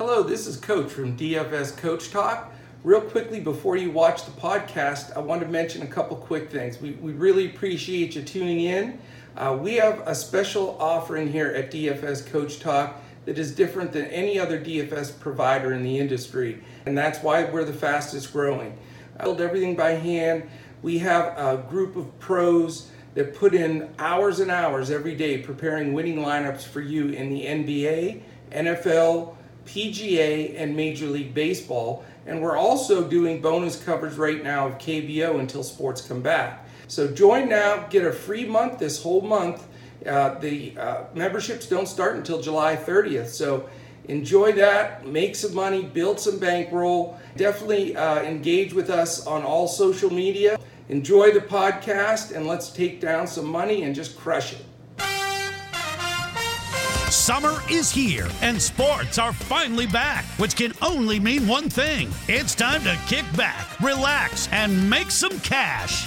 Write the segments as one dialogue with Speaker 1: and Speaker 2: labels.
Speaker 1: Hello, this is Coach from DFS Coach Talk. Real quickly, before you watch the podcast, I want to mention a couple quick things. We, we really appreciate you tuning in. Uh, we have a special offering here at DFS Coach Talk that is different than any other DFS provider in the industry, and that's why we're the fastest growing. I build everything by hand. We have a group of pros that put in hours and hours every day preparing winning lineups for you in the NBA, NFL, PGA, and Major League Baseball. And we're also doing bonus coverage right now of KBO until sports come back. So join now, get a free month this whole month. Uh, the uh, memberships don't start until July 30th. So enjoy that, make some money, build some bankroll. Definitely uh, engage with us on all social media. Enjoy the podcast and let's take down some money and just crush it.
Speaker 2: Summer is here and sports are finally back, which can only mean one thing. It's time to kick back, relax, and make some cash.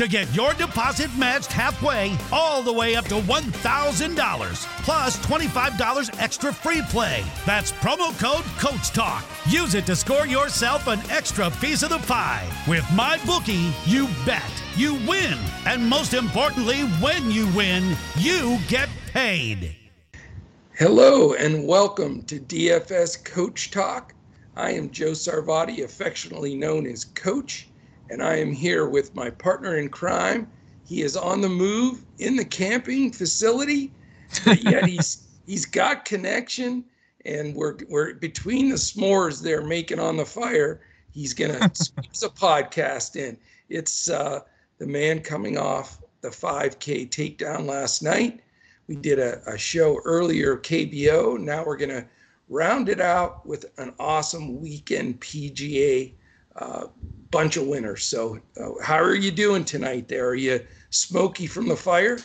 Speaker 2: to get your deposit matched halfway all the way up to $1,000 plus $25 extra free play. That's promo code Coach Talk. Use it to score yourself an extra piece of the pie. With MyBookie, you bet, you win, and most importantly, when you win, you get paid.
Speaker 1: Hello and welcome to DFS Coach Talk. I am Joe Sarvadi, affectionately known as Coach and I am here with my partner in crime. He is on the move in the camping facility, but yet he's he's got connection, and we're we're between the s'mores they're making on the fire. He's gonna squeeze a podcast in. It's uh, the man coming off the 5K takedown last night. We did a, a show earlier, KBO. Now we're gonna round it out with an awesome weekend PGA uh, bunch of winners. So, uh, how are you doing tonight? There, are you smoky from the fire?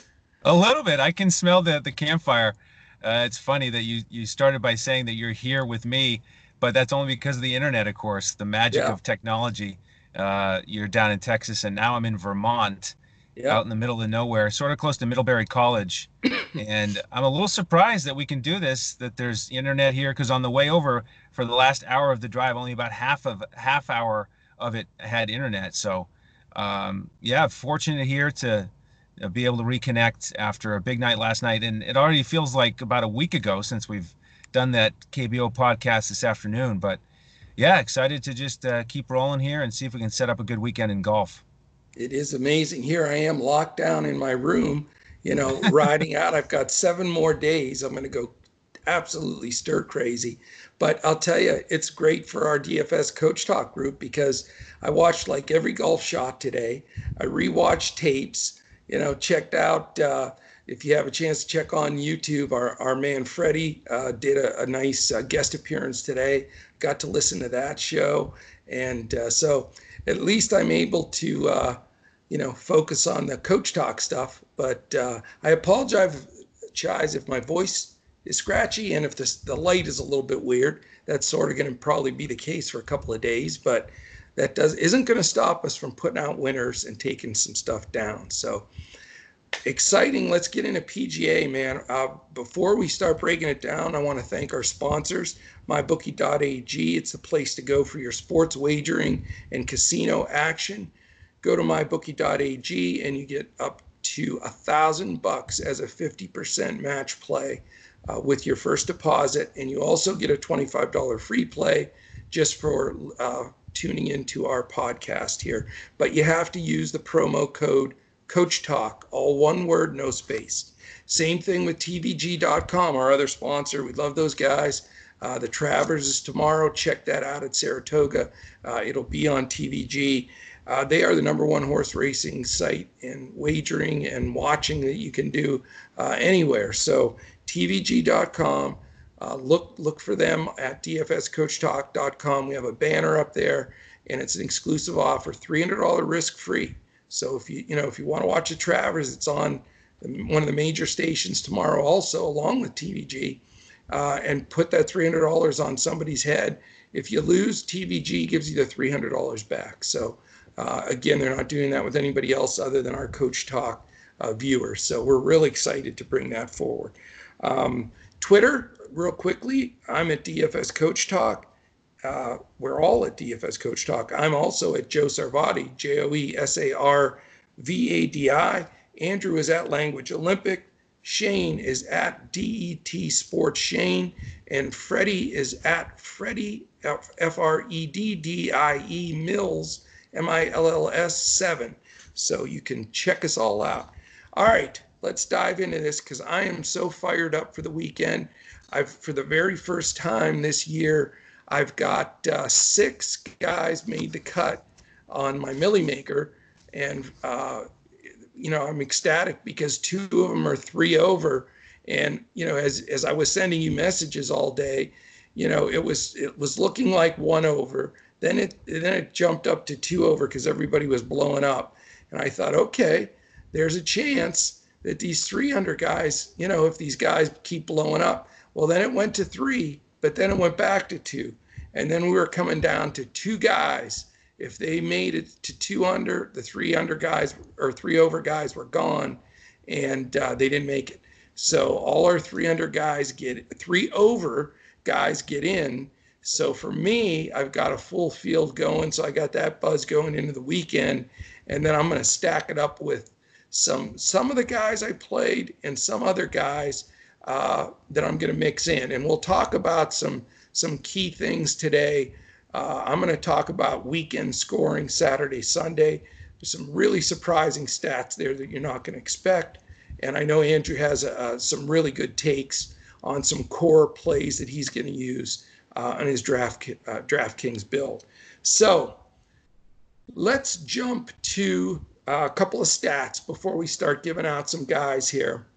Speaker 3: A little bit. I can smell the the campfire. Uh, it's funny that you you started by saying that you're here with me, but that's only because of the internet, of course, the magic yeah. of technology. Uh, you're down in Texas, and now I'm in Vermont, yeah. out in the middle of nowhere, sort of close to Middlebury College. and I'm a little surprised that we can do this. That there's internet here, because on the way over for the last hour of the drive, only about half of half hour of it had internet. So, um, yeah, fortunate here to uh, be able to reconnect after a big night last night. And it already feels like about a week ago since we've done that KBO podcast this afternoon. But yeah, excited to just uh, keep rolling here and see if we can set up a good weekend in golf.
Speaker 1: It is amazing. Here I am locked down in my room, you know, riding out. I've got seven more days. I'm going to go absolutely stir crazy. But I'll tell you, it's great for our DFS Coach Talk group because I watched like every golf shot today. I rewatched tapes, you know, checked out. Uh, if you have a chance to check on YouTube, our, our man Freddie uh, did a, a nice uh, guest appearance today. Got to listen to that show. And uh, so at least I'm able to, uh, you know, focus on the Coach Talk stuff. But uh, I apologize if my voice is scratchy, and if this, the light is a little bit weird, that's sort of going to probably be the case for a couple of days. But that does isn't going to stop us from putting out winners and taking some stuff down. So exciting. Let's get into PGA, man. Uh, before we start breaking it down, I want to thank our sponsors, mybookie.ag. It's the place to go for your sports wagering and casino action. Go to mybookie.ag and you get up to a thousand bucks as a 50% match play uh, with your first deposit. And you also get a $25 free play just for uh, tuning into our podcast here. But you have to use the promo code Coach Talk, all one word, no space. Same thing with TVG.com, our other sponsor. We love those guys. Uh, the Travers is tomorrow. Check that out at Saratoga. Uh, it'll be on TVG. Uh, they are the number one horse racing site in wagering and watching that you can do uh, anywhere. So TVG.com, uh, look look for them at dfscoachtalk.com. We have a banner up there, and it's an exclusive offer, $300 risk free. So if you you know if you want to watch the Travers, it's on one of the major stations tomorrow, also along with TVG, uh, and put that $300 on somebody's head. If you lose, TVG gives you the $300 back. So uh, again, they're not doing that with anybody else other than our Coach Talk uh, viewers. So we're really excited to bring that forward. Um, Twitter, real quickly, I'm at DFS Coach Talk. Uh, we're all at DFS Coach Talk. I'm also at Joe Sarvadi, J O E S A R V A D I. Andrew is at Language Olympic. Shane is at DET Sports Shane. And Freddie is at Freddie, F R E D D I E Mills M I L L S 7. So you can check us all out. All right, let's dive into this because I am so fired up for the weekend. I've, for the very first time this year, I've got uh, six guys made the cut on my Milly Maker. And, uh, you know, I'm ecstatic because two of them are three over. And, you know, as, as I was sending you messages all day, you know, it was it was looking like one over. Then it then it jumped up to two over because everybody was blowing up, and I thought, okay, there's a chance that these three under guys, you know, if these guys keep blowing up, well, then it went to three, but then it went back to two, and then we were coming down to two guys. If they made it to two under, the three under guys or three over guys were gone, and uh, they didn't make it. So all our three under guys get three over guys get in, so for me, I've got a full field going. So I got that buzz going into the weekend. And then I'm going to stack it up with some some of the guys I played and some other guys uh, that I'm going to mix in. And we'll talk about some some key things today. Uh, I'm going to talk about weekend scoring Saturday, Sunday. There's some really surprising stats there that you're not going to expect. And I know Andrew has uh, some really good takes on some core plays that he's going to use uh, on his draft uh, DraftKings build. So let's jump to uh, a couple of stats before we start giving out some guys here.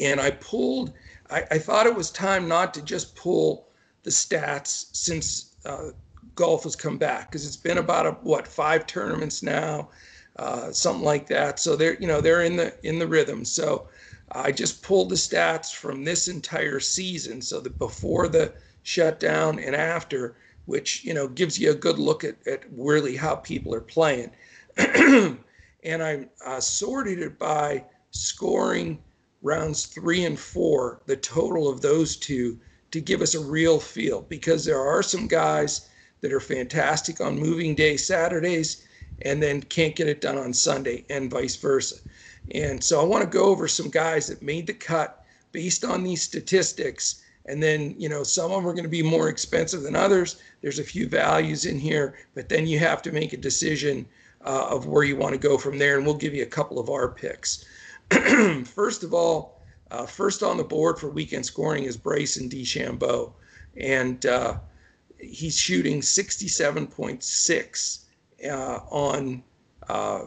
Speaker 1: And I pulled, I, I thought it was time not to just pull the stats since uh, golf has come back because it's been about a, what five tournaments now, uh, something like that. So they're you know they're in the in the rhythm. So I just pulled the stats from this entire season. So that before the shutdown and after, which you know gives you a good look at, at really how people are playing. and I uh, sorted it by scoring rounds three and four, the total of those two, to give us a real feel because there are some guys that are fantastic on moving day Saturdays and then can't get it done on Sunday and vice versa. And so I want to go over some guys that made the cut based on these statistics and then you know some of them are going to be more expensive than others. There's a few values in here but then you have to make a decision uh, of where you want to go from there and we'll give you a couple of our picks. First of all uh, first on the board for weekend scoring is bryson dechambeau and uh, he's shooting 67.6 uh, on uh,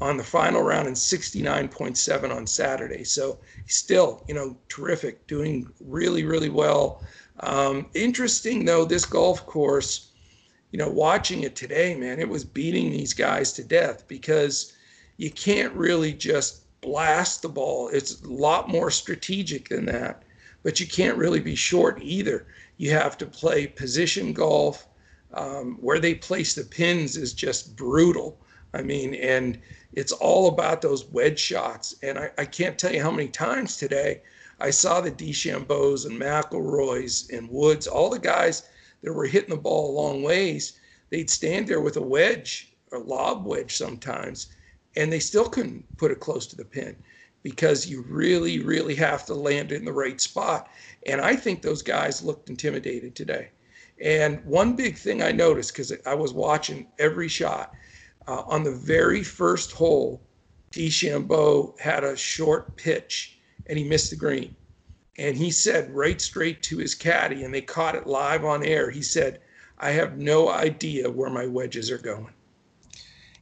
Speaker 1: on the final round and 69.7 on Saturday. So still, you know, terrific, doing really, really well. Um, interesting though, this golf course, you know, watching it today, man, it was beating these guys to death because you can't really just blast the ball. It's a lot more strategic than that, but you can't really be short either. You have to play position golf. Um, where they place the pins is just brutal. I mean, and it's all about those wedge shots. And I, I can't tell you how many times today I saw the DeChambeaus and McIlroys and Woods, all the guys that were hitting the ball a long ways. They'd stand there with a wedge, a lob wedge sometimes, and they still couldn't put it close to the pin because you really, really have to land it in the right spot. And I think those guys looked intimidated today. And one big thing I noticed because I was watching every shot uh, on the very first hole, DeChambeau had a short pitch and he missed the green. And he said right straight to his caddy, and they caught it live on air. He said, I have no idea where my wedges are going.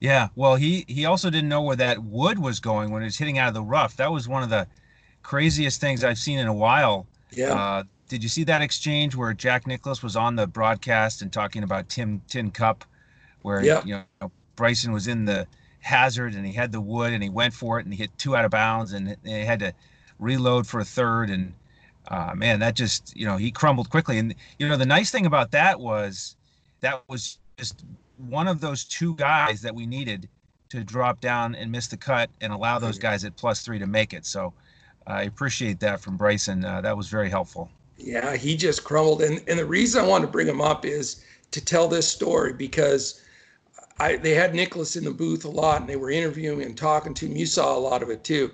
Speaker 3: Yeah, well, he he also didn't know where that wood was going when it was hitting out of the rough. That was one of the craziest things I've seen in a while.
Speaker 1: Yeah. Uh,
Speaker 3: did you see that exchange where Jack Nicklaus was on the broadcast and talking about Tim Tin Cup, where yeah. you know Bryson was in the hazard and he had the wood and he went for it and he hit two out of bounds and he had to reload for a third and uh, man, that just you know he crumbled quickly. And you know the nice thing about that was that was just one of those two guys that we needed to drop down and miss the cut and allow those guys at plus three to make it. So I appreciate that from Bryson. Uh, that was very helpful.
Speaker 1: Yeah, he just crumbled. And and the reason I wanted to bring him up is to tell this story because I they had Nicklaus in the booth a lot and they were interviewing and talking to him. You saw a lot of it too.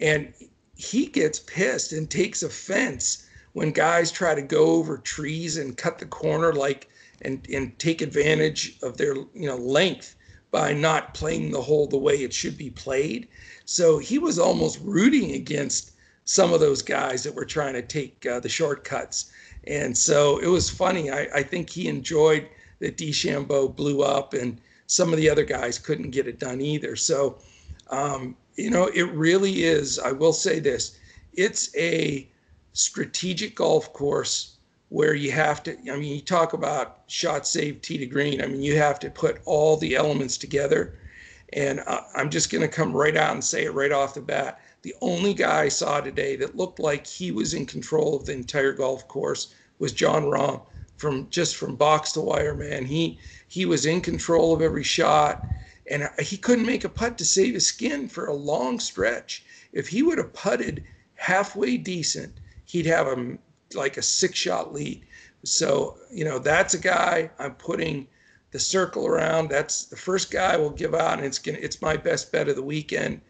Speaker 1: And he gets pissed and takes offense when guys try to go over trees and cut the corner like and and take advantage of their you know length by not playing the hole the way it should be played. So he was almost rooting against some of those guys that were trying to take uh, the shortcuts. And so it was funny. I, I think he enjoyed that DeChambeau blew up and some of the other guys couldn't get it done either. So, um, you know, it really is. I will say this it's a strategic golf course where you have to, I mean, you talk about shot save tee to green. I mean, you have to put all the elements together. And uh, I'm just going to come right out and say it right off the bat. The only guy I saw today that looked like he was in control of the entire golf course was Jon Rahm from just from box to wire, man. He he was in control of every shot and he couldn't make a putt to save his skin for a long stretch. If he would have putted halfway decent, he'd have a like a six shot lead. So you know that's a guy I'm putting the circle around. That's the first guy we'll give out, and it's gonna it's my best bet of the weekend.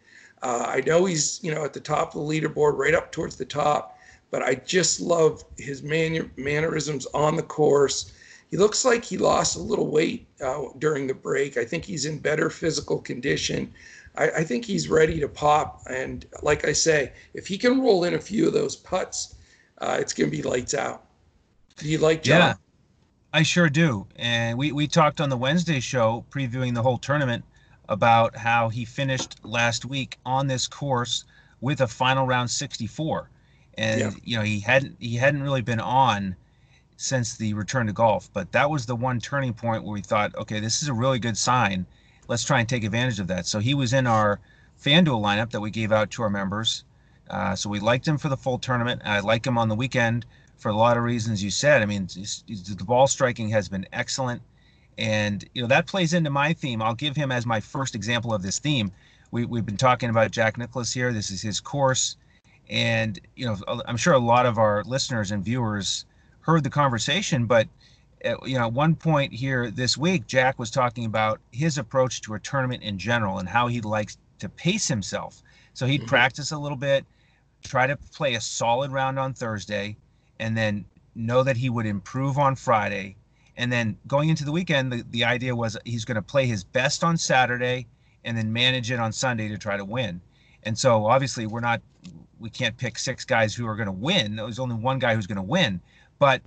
Speaker 1: Uh, I know he's you know at the top of the leaderboard, right up towards the top, but I just love his man- mannerisms on the course he looks like he lost a little weight uh, during the break. I think he's in better physical condition. I, I, think he's ready to pop. And like I say, if he can roll in a few of those putts, uh, it's going to be lights out. Do you like Jon? Yeah,
Speaker 3: I sure do. And we, we talked on the Wednesday show previewing the whole tournament about how he finished last week on this course with a final round 64. And yeah. you know, he hadn't he hadn't really been on since the return to golf. But that was the one turning point where we thought, okay, this is a really good sign. Let's try and take advantage of that. So he was in our FanDuel lineup that we gave out to our members. Uh, so we liked him for the full tournament. I like him on the weekend for a lot of reasons you said. I mean, the ball striking has been excellent. And, you know, that plays into my theme. I'll give him as my first example of this theme. We, we've been talking about Jack Nicklaus here. This is his course. And, you know, I'm sure a lot of our listeners and viewers heard the conversation, but at, you know, at one point here this week, Jack was talking about his approach to a tournament in general and how he likes to pace himself. So he'd mm-hmm. practice a little bit, try to play a solid round on Thursday, and then know that he would improve on Friday. And then going into the weekend, the, the idea was he's going to play his best on Saturday and then manage it on Sunday to try to win. And so obviously we're not we can't pick six guys who are going to win. There's only one guy who's going to win. But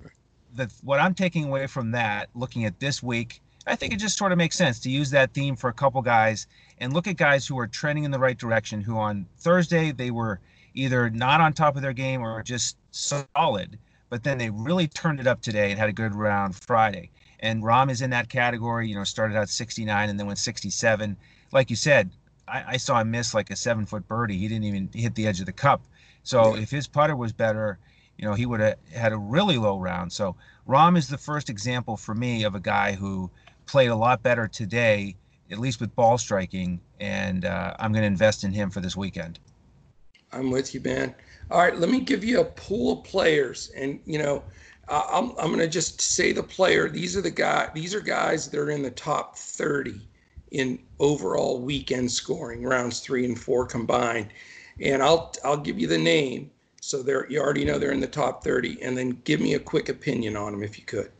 Speaker 3: the what I'm taking away from that, looking at this week, I think it just sort of makes sense to use that theme for a couple guys and look at guys who are trending in the right direction. Who on Thursday they were either not on top of their game or just solid, but then they really turned it up today and had a good round Friday. And Rahm is in that category. You know, started out 69 and then went 67. Like you said, I, I saw him miss like a seven foot birdie. He didn't even hit the edge of the cup. So if his putter was better you know, he would have had a really low round. So Rahm is the first example for me of a guy who played a lot better today, at least with ball striking, and uh, I'm going to invest in him for this weekend.
Speaker 1: I'm with you, man. All right, let me give you a pool of players, and you know, I'm I'm going to just say the player. These are the guy. These are guys that are in the top 30 in overall weekend scoring, rounds three and four combined. And I'll I'll give you the name so they're you already know they're in the top 30, and then give me a quick opinion on them if you could.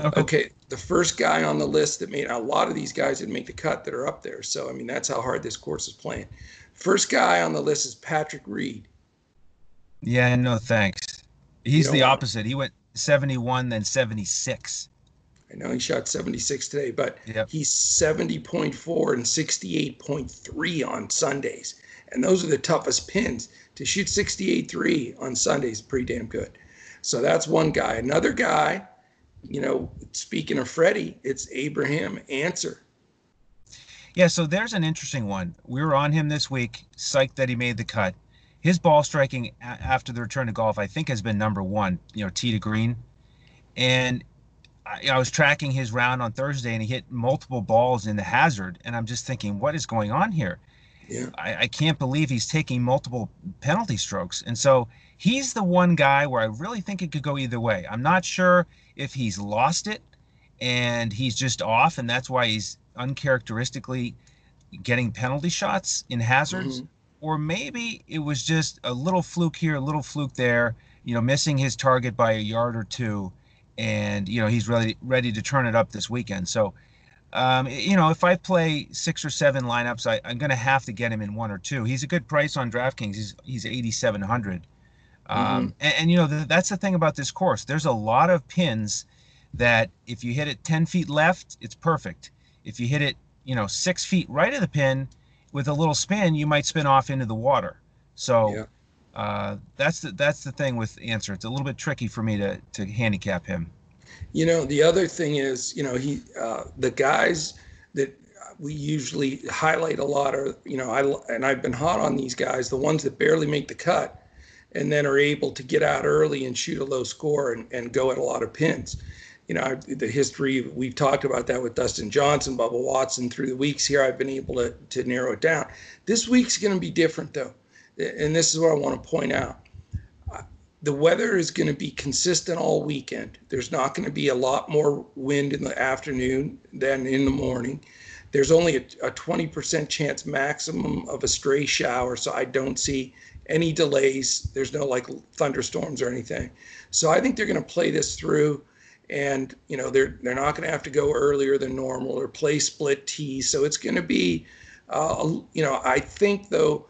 Speaker 1: Okay. okay. The first guy on the list that made a lot of these guys didn't make the cut that are up there. So I mean that's how hard this course is playing. First guy on the list is Patrick Reed.
Speaker 3: Yeah, no thanks. He's the opposite. He went 71, then 76.
Speaker 1: I know he shot 76 today, but yep. he's 70.4 and 68.3 on Sundays. And those are the toughest pins. To shoot 68.3 on Sundays, is pretty damn good. So that's one guy. Another guy, you know, speaking of Freddie, it's Abraham Ancer.
Speaker 3: Yeah, so there's an interesting one. We were on him this week, psyched that he made the cut. His ball striking after the return to golf, I think, has been number one, you know, tee to green. And I, I was tracking his round on Thursday and he hit multiple balls in the hazard. And I'm just thinking, what is going on here? Yeah. I, I can't believe he's taking multiple penalty strokes. And so he's the one guy where I really think it could go either way. I'm not sure if he's lost it and he's just off, and that's why he's uncharacteristically getting penalty shots in hazards. Mm-hmm. Or maybe it was just a little fluke here, a little fluke there, you know, missing his target by a yard or two. And, you know, he's ready, ready to turn it up this weekend. So, um, you know, if I play six or seven lineups, I, am going to have to get him in one or two. He's a good price on DraftKings. He's he's 8,700. Um, mm-hmm. and, and, you know, the, that's the thing about this course. There's a lot of pins that if you hit it 10 feet left, it's perfect. If you hit it, you know, six feet right of the pin with a little spin, you might spin off into the water. So yeah. Uh, that's the that's the thing with Ancer. It's a little bit tricky for me to to handicap him.
Speaker 1: You know, the other thing is, you know, he uh, the guys that we usually highlight a lot are, you know, I and I've been hot on these guys, the ones that barely make the cut and then are able to get out early and shoot a low score and, and go at a lot of pins. You know, the history, we've talked about that with Dustin Johnson, Bubba Watson through the weeks here. I've been able to, to narrow it down. This week's going to be different, though. And this is what I want to point out the weather is going to be consistent all weekend. There's not going to be a lot more wind in the afternoon than in the morning. There's only a, a 20% chance maximum of a stray shower, so I don't see any delays. There's no like thunderstorms or anything. So I think they're going to play this through and you know they're they're not going to have to go earlier than normal or play split tees. So it's going to be uh, you know I think though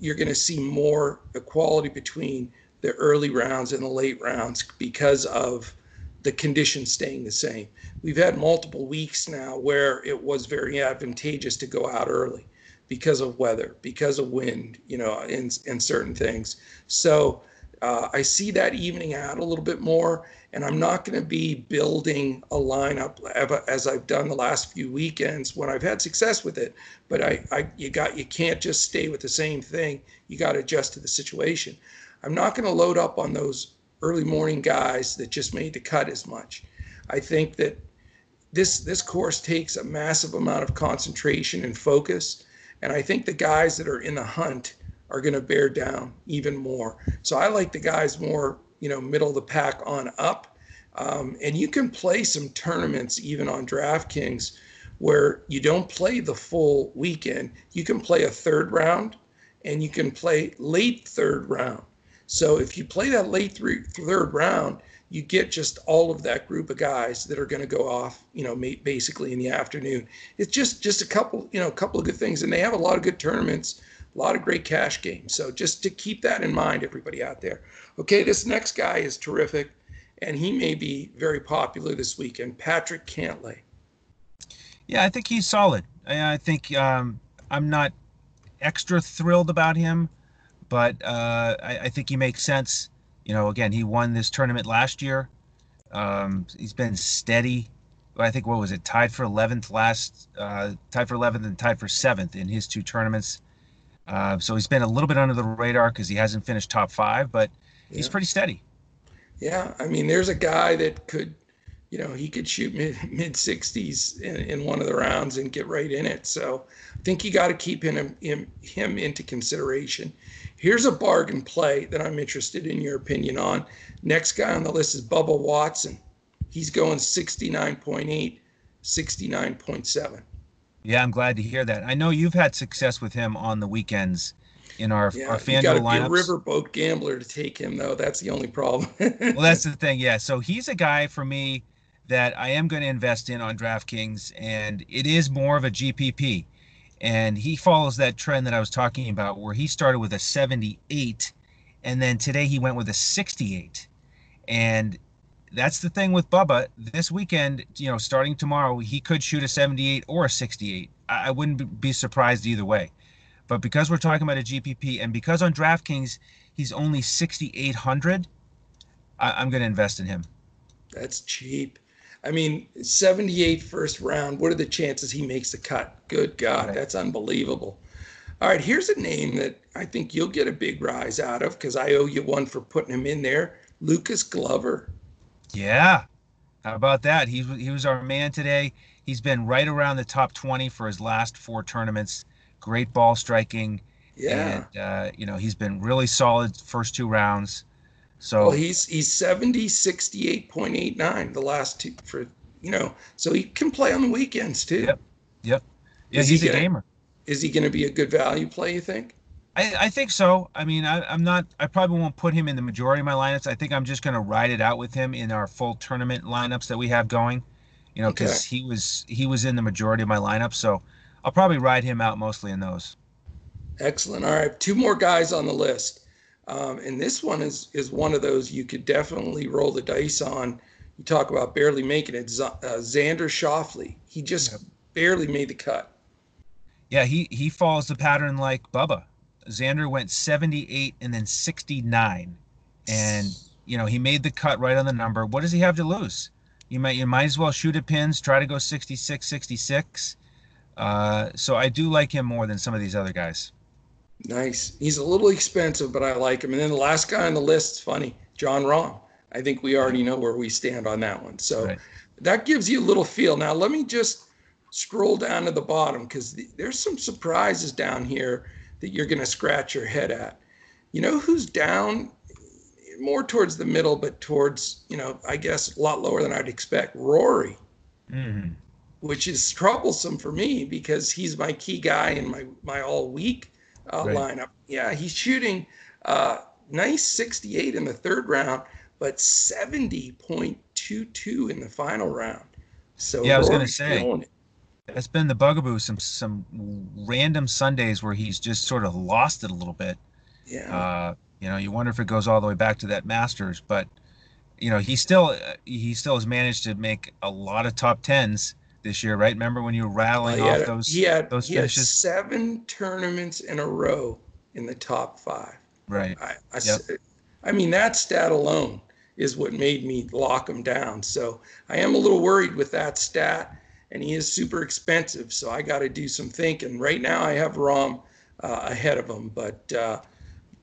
Speaker 1: you're going to see more equality between the early rounds and the late rounds because of the conditions staying the same. We've had multiple weeks now where it was very advantageous to go out early because of weather, because of wind, you know, and, and certain things. So uh, I see that evening out a little bit more, and I'm not going to be building a lineup as I've done the last few weekends when I've had success with it. But I, I you got you can't just stay with the same thing. You got to adjust to the situation. I'm not going to load up on those early morning guys that just made the cut as much. I think that this this course takes a massive amount of concentration and focus, and I think the guys that are in the hunt are going to bear down even more. So I like the guys more, you know, middle of the pack on up. Um, and you can play some tournaments even on DraftKings where you don't play the full weekend. You can play a third round and you can play late third round. So if you play that late third round, you get just all of that group of guys that are going to go off, you know, basically in the afternoon. It's just just a couple, you know, a couple of good things, and they have a lot of good tournaments, a lot of great cash games. So just to keep that in mind, everybody out there. Okay, this next guy is terrific, and he may be very popular this weekend. Patrick Cantlay.
Speaker 3: Yeah, I think he's solid. I, think um, I'm not extra thrilled about him but uh, I, I, think he makes sense. You know, again, he won this tournament last year. Um, he's been steady. I think what was it? Tied for 11th last, uh, tied for 11th and tied for seventh in his two tournaments. Uh, so he's been a little bit under the radar because he hasn't finished top five, but he's pretty steady.
Speaker 1: Yeah, I mean, there's a guy that could, you know, he could shoot mid mid 60s in, in one of the rounds and get right in it. So I think you got to keep him, him him into consideration. Here's a bargain play that I'm interested in your opinion on. Next guy on the list is Bubba Watson. He's going 69.8, 69.7.
Speaker 3: Yeah, I'm glad to hear that. I know you've had success with him on the weekends in our yeah, our FanDuel lineups.
Speaker 1: a riverboat gambler to take him though. That's the only problem.
Speaker 3: well, that's the thing. Yeah, so he's a guy for me that I am going to invest in on DraftKings, and it is more of a GPP and he follows that trend that I was talking about where he started with a 78 and then today he went with a 68 and that's the thing with Bubba this weekend you know starting tomorrow he could shoot a 78 or a 68 I, wouldn't be surprised either way But because we're talking about a GPP and because on DraftKings he's only 6,800, I'm going to invest in him.
Speaker 1: That's cheap. I mean, 78 first round. What are the chances he makes the cut? Good God, right. that's unbelievable. All right, here's a name that I think you'll get a big rise out of because I owe you one for putting him in there. Lucas Glover.
Speaker 3: Yeah. How about that? He, he was our man today. He's been right around the top 20 for his last four tournaments. Great ball striking.
Speaker 1: Yeah.
Speaker 3: And, uh, you know, he's been really solid first two rounds. So
Speaker 1: well, he's he's 70, 68.89 the last two for, you know, so he can play on the weekends too.
Speaker 3: Yep. Yep. Yeah, is he's he a gonna, gamer.
Speaker 1: Is he going to be a good value play, you think?
Speaker 3: I, I think so. I mean, I, am not. I probably won't put him in the majority of my lineups. I think I'm just going to ride it out with him in our full tournament lineups that we have going. You know, because okay. he was he was in the majority of my lineups, so I'll probably ride him out mostly in those.
Speaker 1: Excellent. All right, two more guys on the list, um, and this one is is one of those you could definitely roll the dice on. You talk about barely making it. Z- uh, Xander Schauffele. He just yep. barely made the cut.
Speaker 3: Yeah, he he follows the pattern like Bubba. Xander went 78 and then 69, and you know he made the cut right on the number. What does he have to lose? You might you might as well shoot at pins, try to go 66, 66. Uh, so I do like him more than some of these other guys.
Speaker 1: Nice. He's a little expensive, but I like him. And then the last guy on the list is funny, Jon Rahm. I think we already know where we stand on that one. So right. that gives you a little feel. Now let me just scroll down to the bottom because the, there's some surprises down here that you're going to scratch your head at. You know who's down more towards the middle, but towards, you know, I guess a lot lower than I'd expect? Rory, mm-hmm. which is troublesome for me because he's my key guy in my, my all week uh, right. lineup. Yeah, he's shooting uh, nice 68 in the third round, but 70.22 in the final round. So
Speaker 3: yeah, I was going to say that's been the bugaboo. Some some random Sundays where he's just sort of lost it a little bit.
Speaker 1: Yeah.
Speaker 3: Uh, you know, you wonder if it goes all the way back to that Masters, but you know, he still he still has managed to make a lot of top tens this year, right? Remember when you were rattling off those
Speaker 1: he had,
Speaker 3: those
Speaker 1: he finishes? Had seven tournaments in a row in the top five.
Speaker 3: Right.
Speaker 1: I, I, yep. I mean, that stat alone is what made me lock him down. So I am a little worried with that stat and he is super expensive. So I got to do some thinking. Right now, I have Rahm uh, ahead of him, but uh,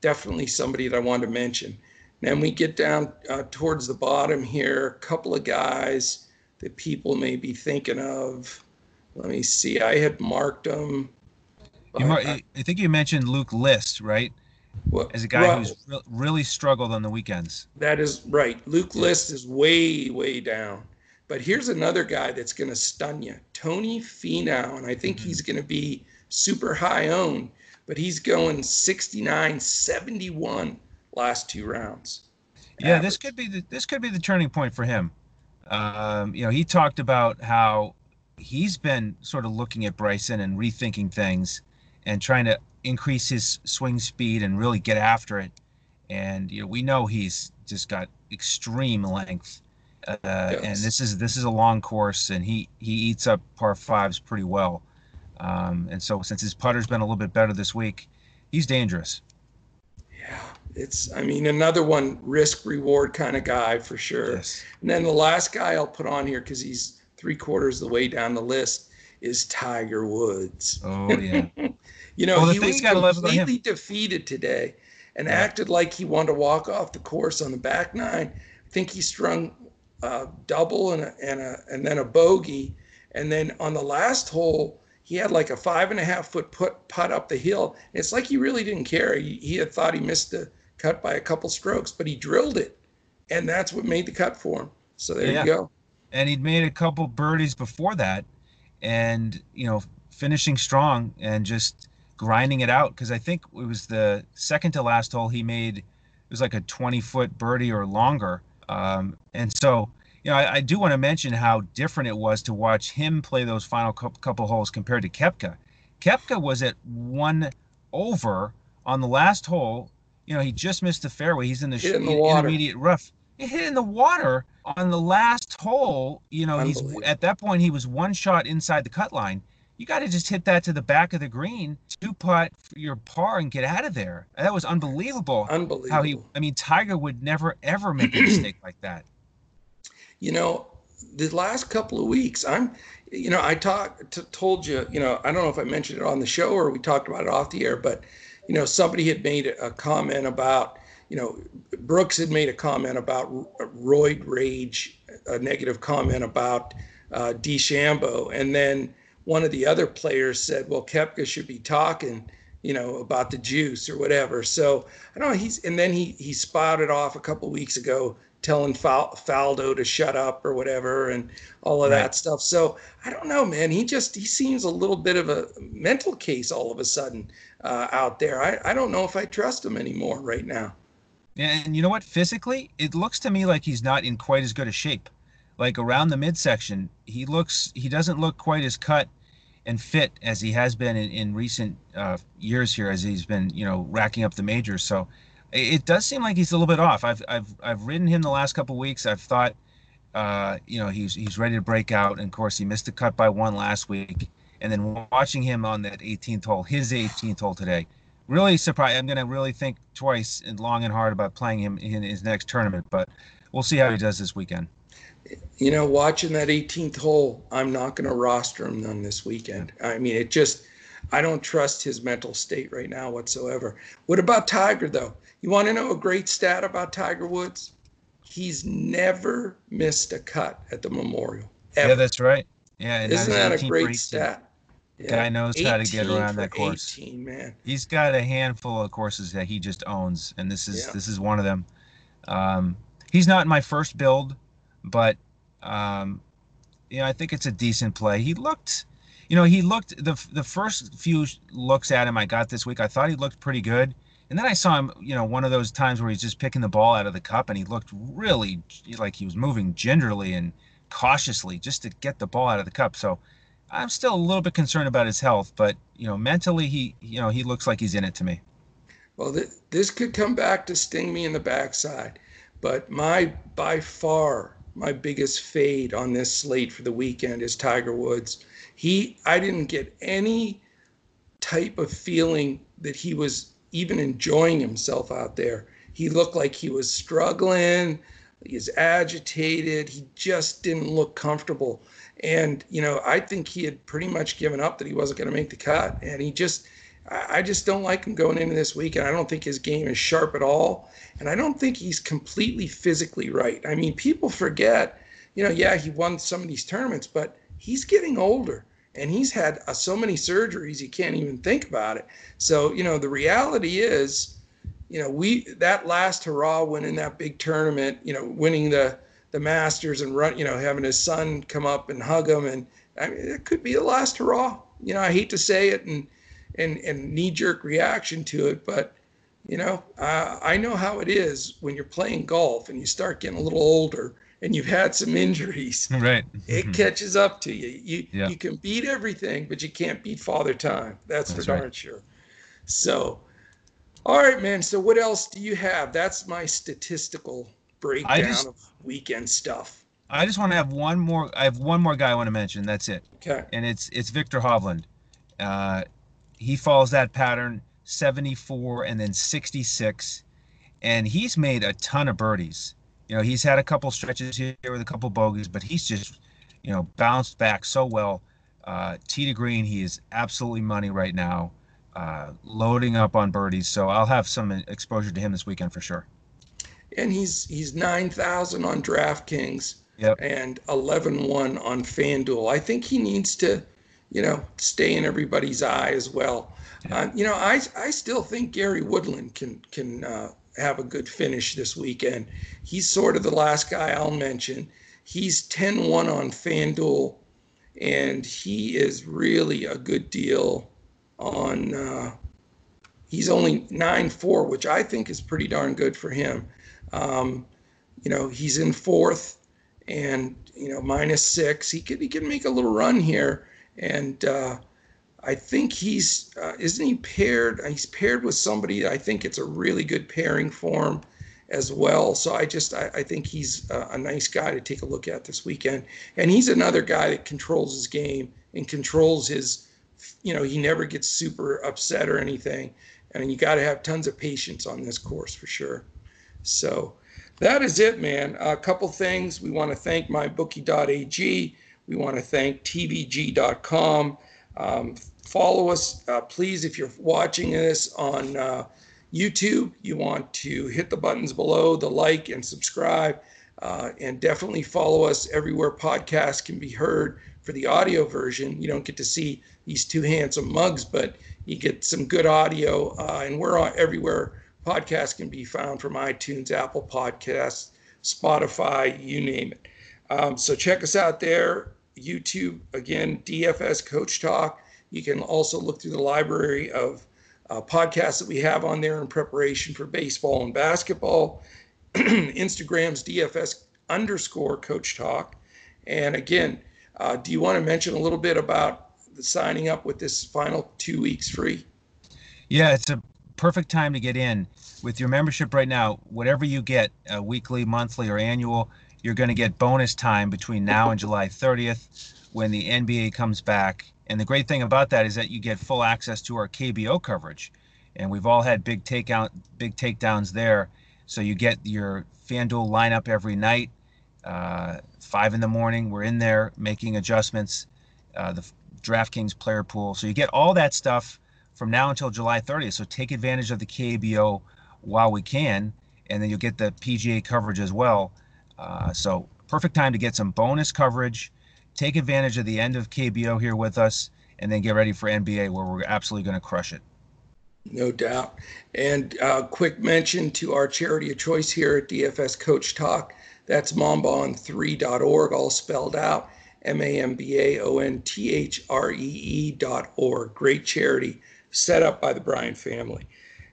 Speaker 1: definitely somebody that I wanted to mention. Then we get down uh, towards the bottom here, a couple of guys that people may be thinking of. Let me see. I had marked them.
Speaker 3: Mar- I, I think you mentioned Luke List, right? Well, As a guy well, who's re- really struggled on the weekends.
Speaker 1: That is right. Luke List is way, way down. But here's another guy that's going to stun you Tony Finau. And I think mm-hmm. he's going to be super high owned, but he's going 69 71 last two rounds.
Speaker 3: Yeah, average. this could be the, this could be the turning point for him. Um, you know, he talked about how he's been sort of looking at Bryson and rethinking things and trying to increase his swing speed and really get after it. And you know, we know he's just got extreme length uh, yes. and this is this is a long course, and he he eats up par fives pretty well. Um, and so since his putter's been a little bit better this week, he's dangerous.
Speaker 1: Yeah, it's I mean another one risk reward kind of guy for sure. Yes. And then the last guy I'll put on here because he's three quarters of the way down the list is Tiger Woods.
Speaker 3: Oh yeah.
Speaker 1: you know well, he was completely defeated today and yeah. acted like he wanted to walk off the course on the back nine. I think he strung a double and a, and a and then a bogey, and then on the last hole he had like a five and a half foot put putt up the hill. It's like he really didn't care. He, he had thought he missed the cut by a couple strokes, but he drilled it, and that's what made the cut for him. So there yeah. you go.
Speaker 3: And he'd made a couple birdies before that, and you know finishing strong and just grinding it out because I think it was the second to last hole he made. It was like a 20 foot birdie or longer um, and so, you know, I, I do want to mention how different it was to watch him play those final couple holes compared to Koepka. Koepka was at one over on the last hole. You know, he just missed the fairway. He's in the,
Speaker 1: in the
Speaker 3: intermediate rough. He hit in the water on the last hole. You know, he's at that point he was one shot inside the cut line. You got to just hit that to the back of the green, two putt for your par, and get out of there. That was unbelievable.
Speaker 1: Unbelievable.
Speaker 3: How he, I mean, Tiger would never ever make a mistake like that.
Speaker 1: You know, the last couple of weeks, I'm, you know, I talked, told you, you know, I don't know if I mentioned it on the show or we talked about it off the air, but, you know, somebody had made a comment about, you know, Brooks had made a comment about roid rage, a negative comment about uh, DeChambeau, and then one of the other players said, "Well, Koepka should be talking, you know, about the juice or whatever." So I don't know. He's and then he he spouted off a couple weeks ago telling Faldo to shut up or whatever and all of right. that stuff. So I don't know, man. He just he seems a little bit of a mental case all of a sudden uh, out there. I I don't know if I trust him anymore right now.
Speaker 3: And you know what? Physically, it looks to me like he's not in quite as good a shape. Like around the midsection, he looks he doesn't look quite as cut and fit as he has been in, in recent uh, years here, as he's been, you know, racking up the majors. So it, does seem like he's a little bit off. I've I've I've ridden him the last couple weeks. I've thought, uh, you know, he's he's ready to break out. And of course, he missed the cut by one last week. And then watching him on that 18th hole, his 18th hole today, really surprised. I'm going to really think twice and long and hard about playing him in his next tournament. But we'll see how he does this weekend
Speaker 1: you know, watching that 18th hole, I'm not going to roster him none this weekend. I mean, it just, I don't trust his mental state right now whatsoever. What about Tiger, though? You want to know a great stat about Tiger Woods? He's never missed a cut at the Memorial.
Speaker 3: Ever. Yeah, that's right. Yeah,
Speaker 1: isn't that a great stat?
Speaker 3: Yeah. Guy knows how to get around that course.
Speaker 1: 18, man.
Speaker 3: He's got a handful of courses that he just owns, and this is yeah. this is one of them. Um, he's not my first build but um, you know, I think it's a decent play. He looked, you know, he looked the the first few looks at him I got this week. I thought he looked pretty good, and then I saw him, you know, one of those times where he's just picking the ball out of the cup, and he looked really like he was moving gingerly and cautiously just to get the ball out of the cup. So I'm still a little bit concerned about his health, but you know, mentally he, you know, he looks like he's in it to me.
Speaker 1: Well, th- this could come back to sting me in the backside, but my by far my biggest fade on this slate for the weekend is Tiger Woods. He, I didn't get any type of feeling that he was even enjoying himself out there. He looked like he was struggling. He was agitated. He just didn't look comfortable. And, you know, I think he had pretty much given up that he wasn't going to make the cut. And he just, I just don't like him going into this weekend. I don't think his game is sharp at all. And I don't think he's completely physically right. I mean, people forget, you know, yeah, he won some of these tournaments, but he's getting older and he's had uh, so many surgeries, you can't even think about it. So, you know, the reality is, you know, we, that last hurrah winning that big tournament, you know, winning the, the Masters and run, you know, having his son come up and hug him. And I mean, it could be the last hurrah. You know, I hate to say it and, and, and knee jerk reaction to it, but you know, uh, I know how it is when you're playing golf and you start getting a little older and you've had some injuries.
Speaker 3: Right.
Speaker 1: It mm-hmm. catches up to you. You yeah. you can beat everything, but you can't beat Father Time. That's, That's for darn right. sure. So, all right, man. So what else do you have? That's my statistical breakdown just, of weekend stuff.
Speaker 3: I just want to have one more. I have one more guy I want to mention. That's it.
Speaker 1: Okay.
Speaker 3: And it's it's Viktor Hovland. Uh, he follows that pattern 74 and then 66 and he's made a ton of birdies. You know he's had a couple stretches here with a couple bogeys but he's just you know bounced back so well. Uh, tee to green he is absolutely money right now uh, loading up on birdies. So i'll have some exposure to him this weekend for sure.
Speaker 1: And he's he's 9000 on draftkings
Speaker 3: yep.
Speaker 1: and 11-1 on fanduel. I think he needs to you know, stay in everybody's eye as well. Yeah. Uh, you know, I I still think Gary Woodland can can uh, have a good finish this weekend. He's sort of the last guy I'll mention. He's 10-1 on FanDuel, and he is really a good deal on. Uh, he's only 9-4, which I think is pretty darn good for him. Um, you know, he's in fourth, and you know minus six. He could he can make a little run here and uh, I think he's uh, isn't he paired? He's paired with somebody. I think it's a really good pairing for him as well. So I just I, I think he's a, a, nice guy to take a look at this weekend. And he's another guy that controls his game and controls his you know, he never gets super upset or anything. And you got to have tons of patience on this course for sure. So that is it, man. A couple things. We want to thank mybookie.ag. We want to thank tvg.com. Um, follow us, uh, please, if you're watching this on uh, YouTube, you want to hit the buttons below, the like and subscribe, uh, and definitely follow us everywhere podcasts can be heard for the audio version. You don't get to see these two handsome mugs, but you get some good audio, uh, and we're on everywhere podcasts can be found from iTunes, Apple Podcasts, Spotify, you name it. Um, so check us out there. YouTube, again, DFS Coach Talk. You can also look through the library of uh, podcasts that we have on there in preparation for baseball and basketball. Instagram's DFS underscore Coach Talk. And again, uh, do you want to mention a little bit about the signing up with this final two weeks free?
Speaker 3: Yeah, it's a perfect time to get in. With your membership right now, whatever you get, uh, weekly, monthly, or annual, you're going to get bonus time between now and July 30th when the NBA comes back. And the great thing about that is that you get full access to our KBO coverage. And we've all had big takeout, big takedowns there. So you get your FanDuel lineup every night, uh, five in the morning. We're in there making adjustments. Uh, the DraftKings player pool. So you get all that stuff from now until July 30th. So take advantage of the KBO while we can, and then you'll get the PGA coverage as well. Uh, so perfect time to get some bonus coverage. Take advantage of the end of KBO here with us, and then get ready for NBA where we're absolutely going to crush it.
Speaker 1: No doubt. And uh, quick mention to our charity of choice here at DFS Coach Talk. That's mambaon3.org, all spelled out. M A M B A O N T H R E E dot org. Great charity set up by the Bryant family.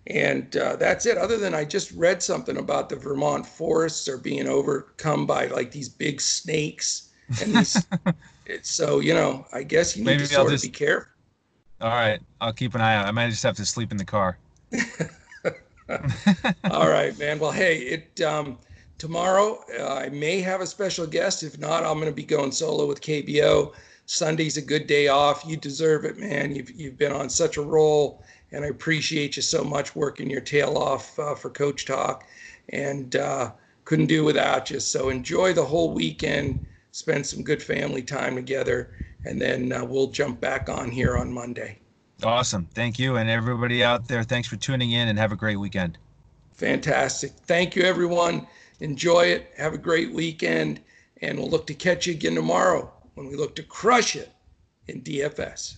Speaker 1: And uh, that's it. Other than I just read something about the Vermont forests are being overcome by like these big snakes. And these, so, you know, I guess you need Maybe to sort just, of be careful.
Speaker 3: All right. I'll keep an eye out. I might just have to sleep in the car.
Speaker 1: all right, man. Well, hey, it, um, tomorrow uh, I may have a special guest. If not, I'm going to be going solo with KBO. Sunday's a good day off. You deserve it, man. You've you've been on such a roll, and I appreciate you so much working your tail off uh, for Coach Talk, and uh, couldn't do without you. So enjoy the whole weekend. Spend some good family time together, and then uh, we'll jump back on here on Monday.
Speaker 3: Awesome. Thank you, and everybody out there. Thanks for tuning in, and have a great weekend.
Speaker 1: Fantastic. Thank you, everyone. Enjoy it. Have a great weekend, and we'll look to catch you again tomorrow when we look to crush it in DFS.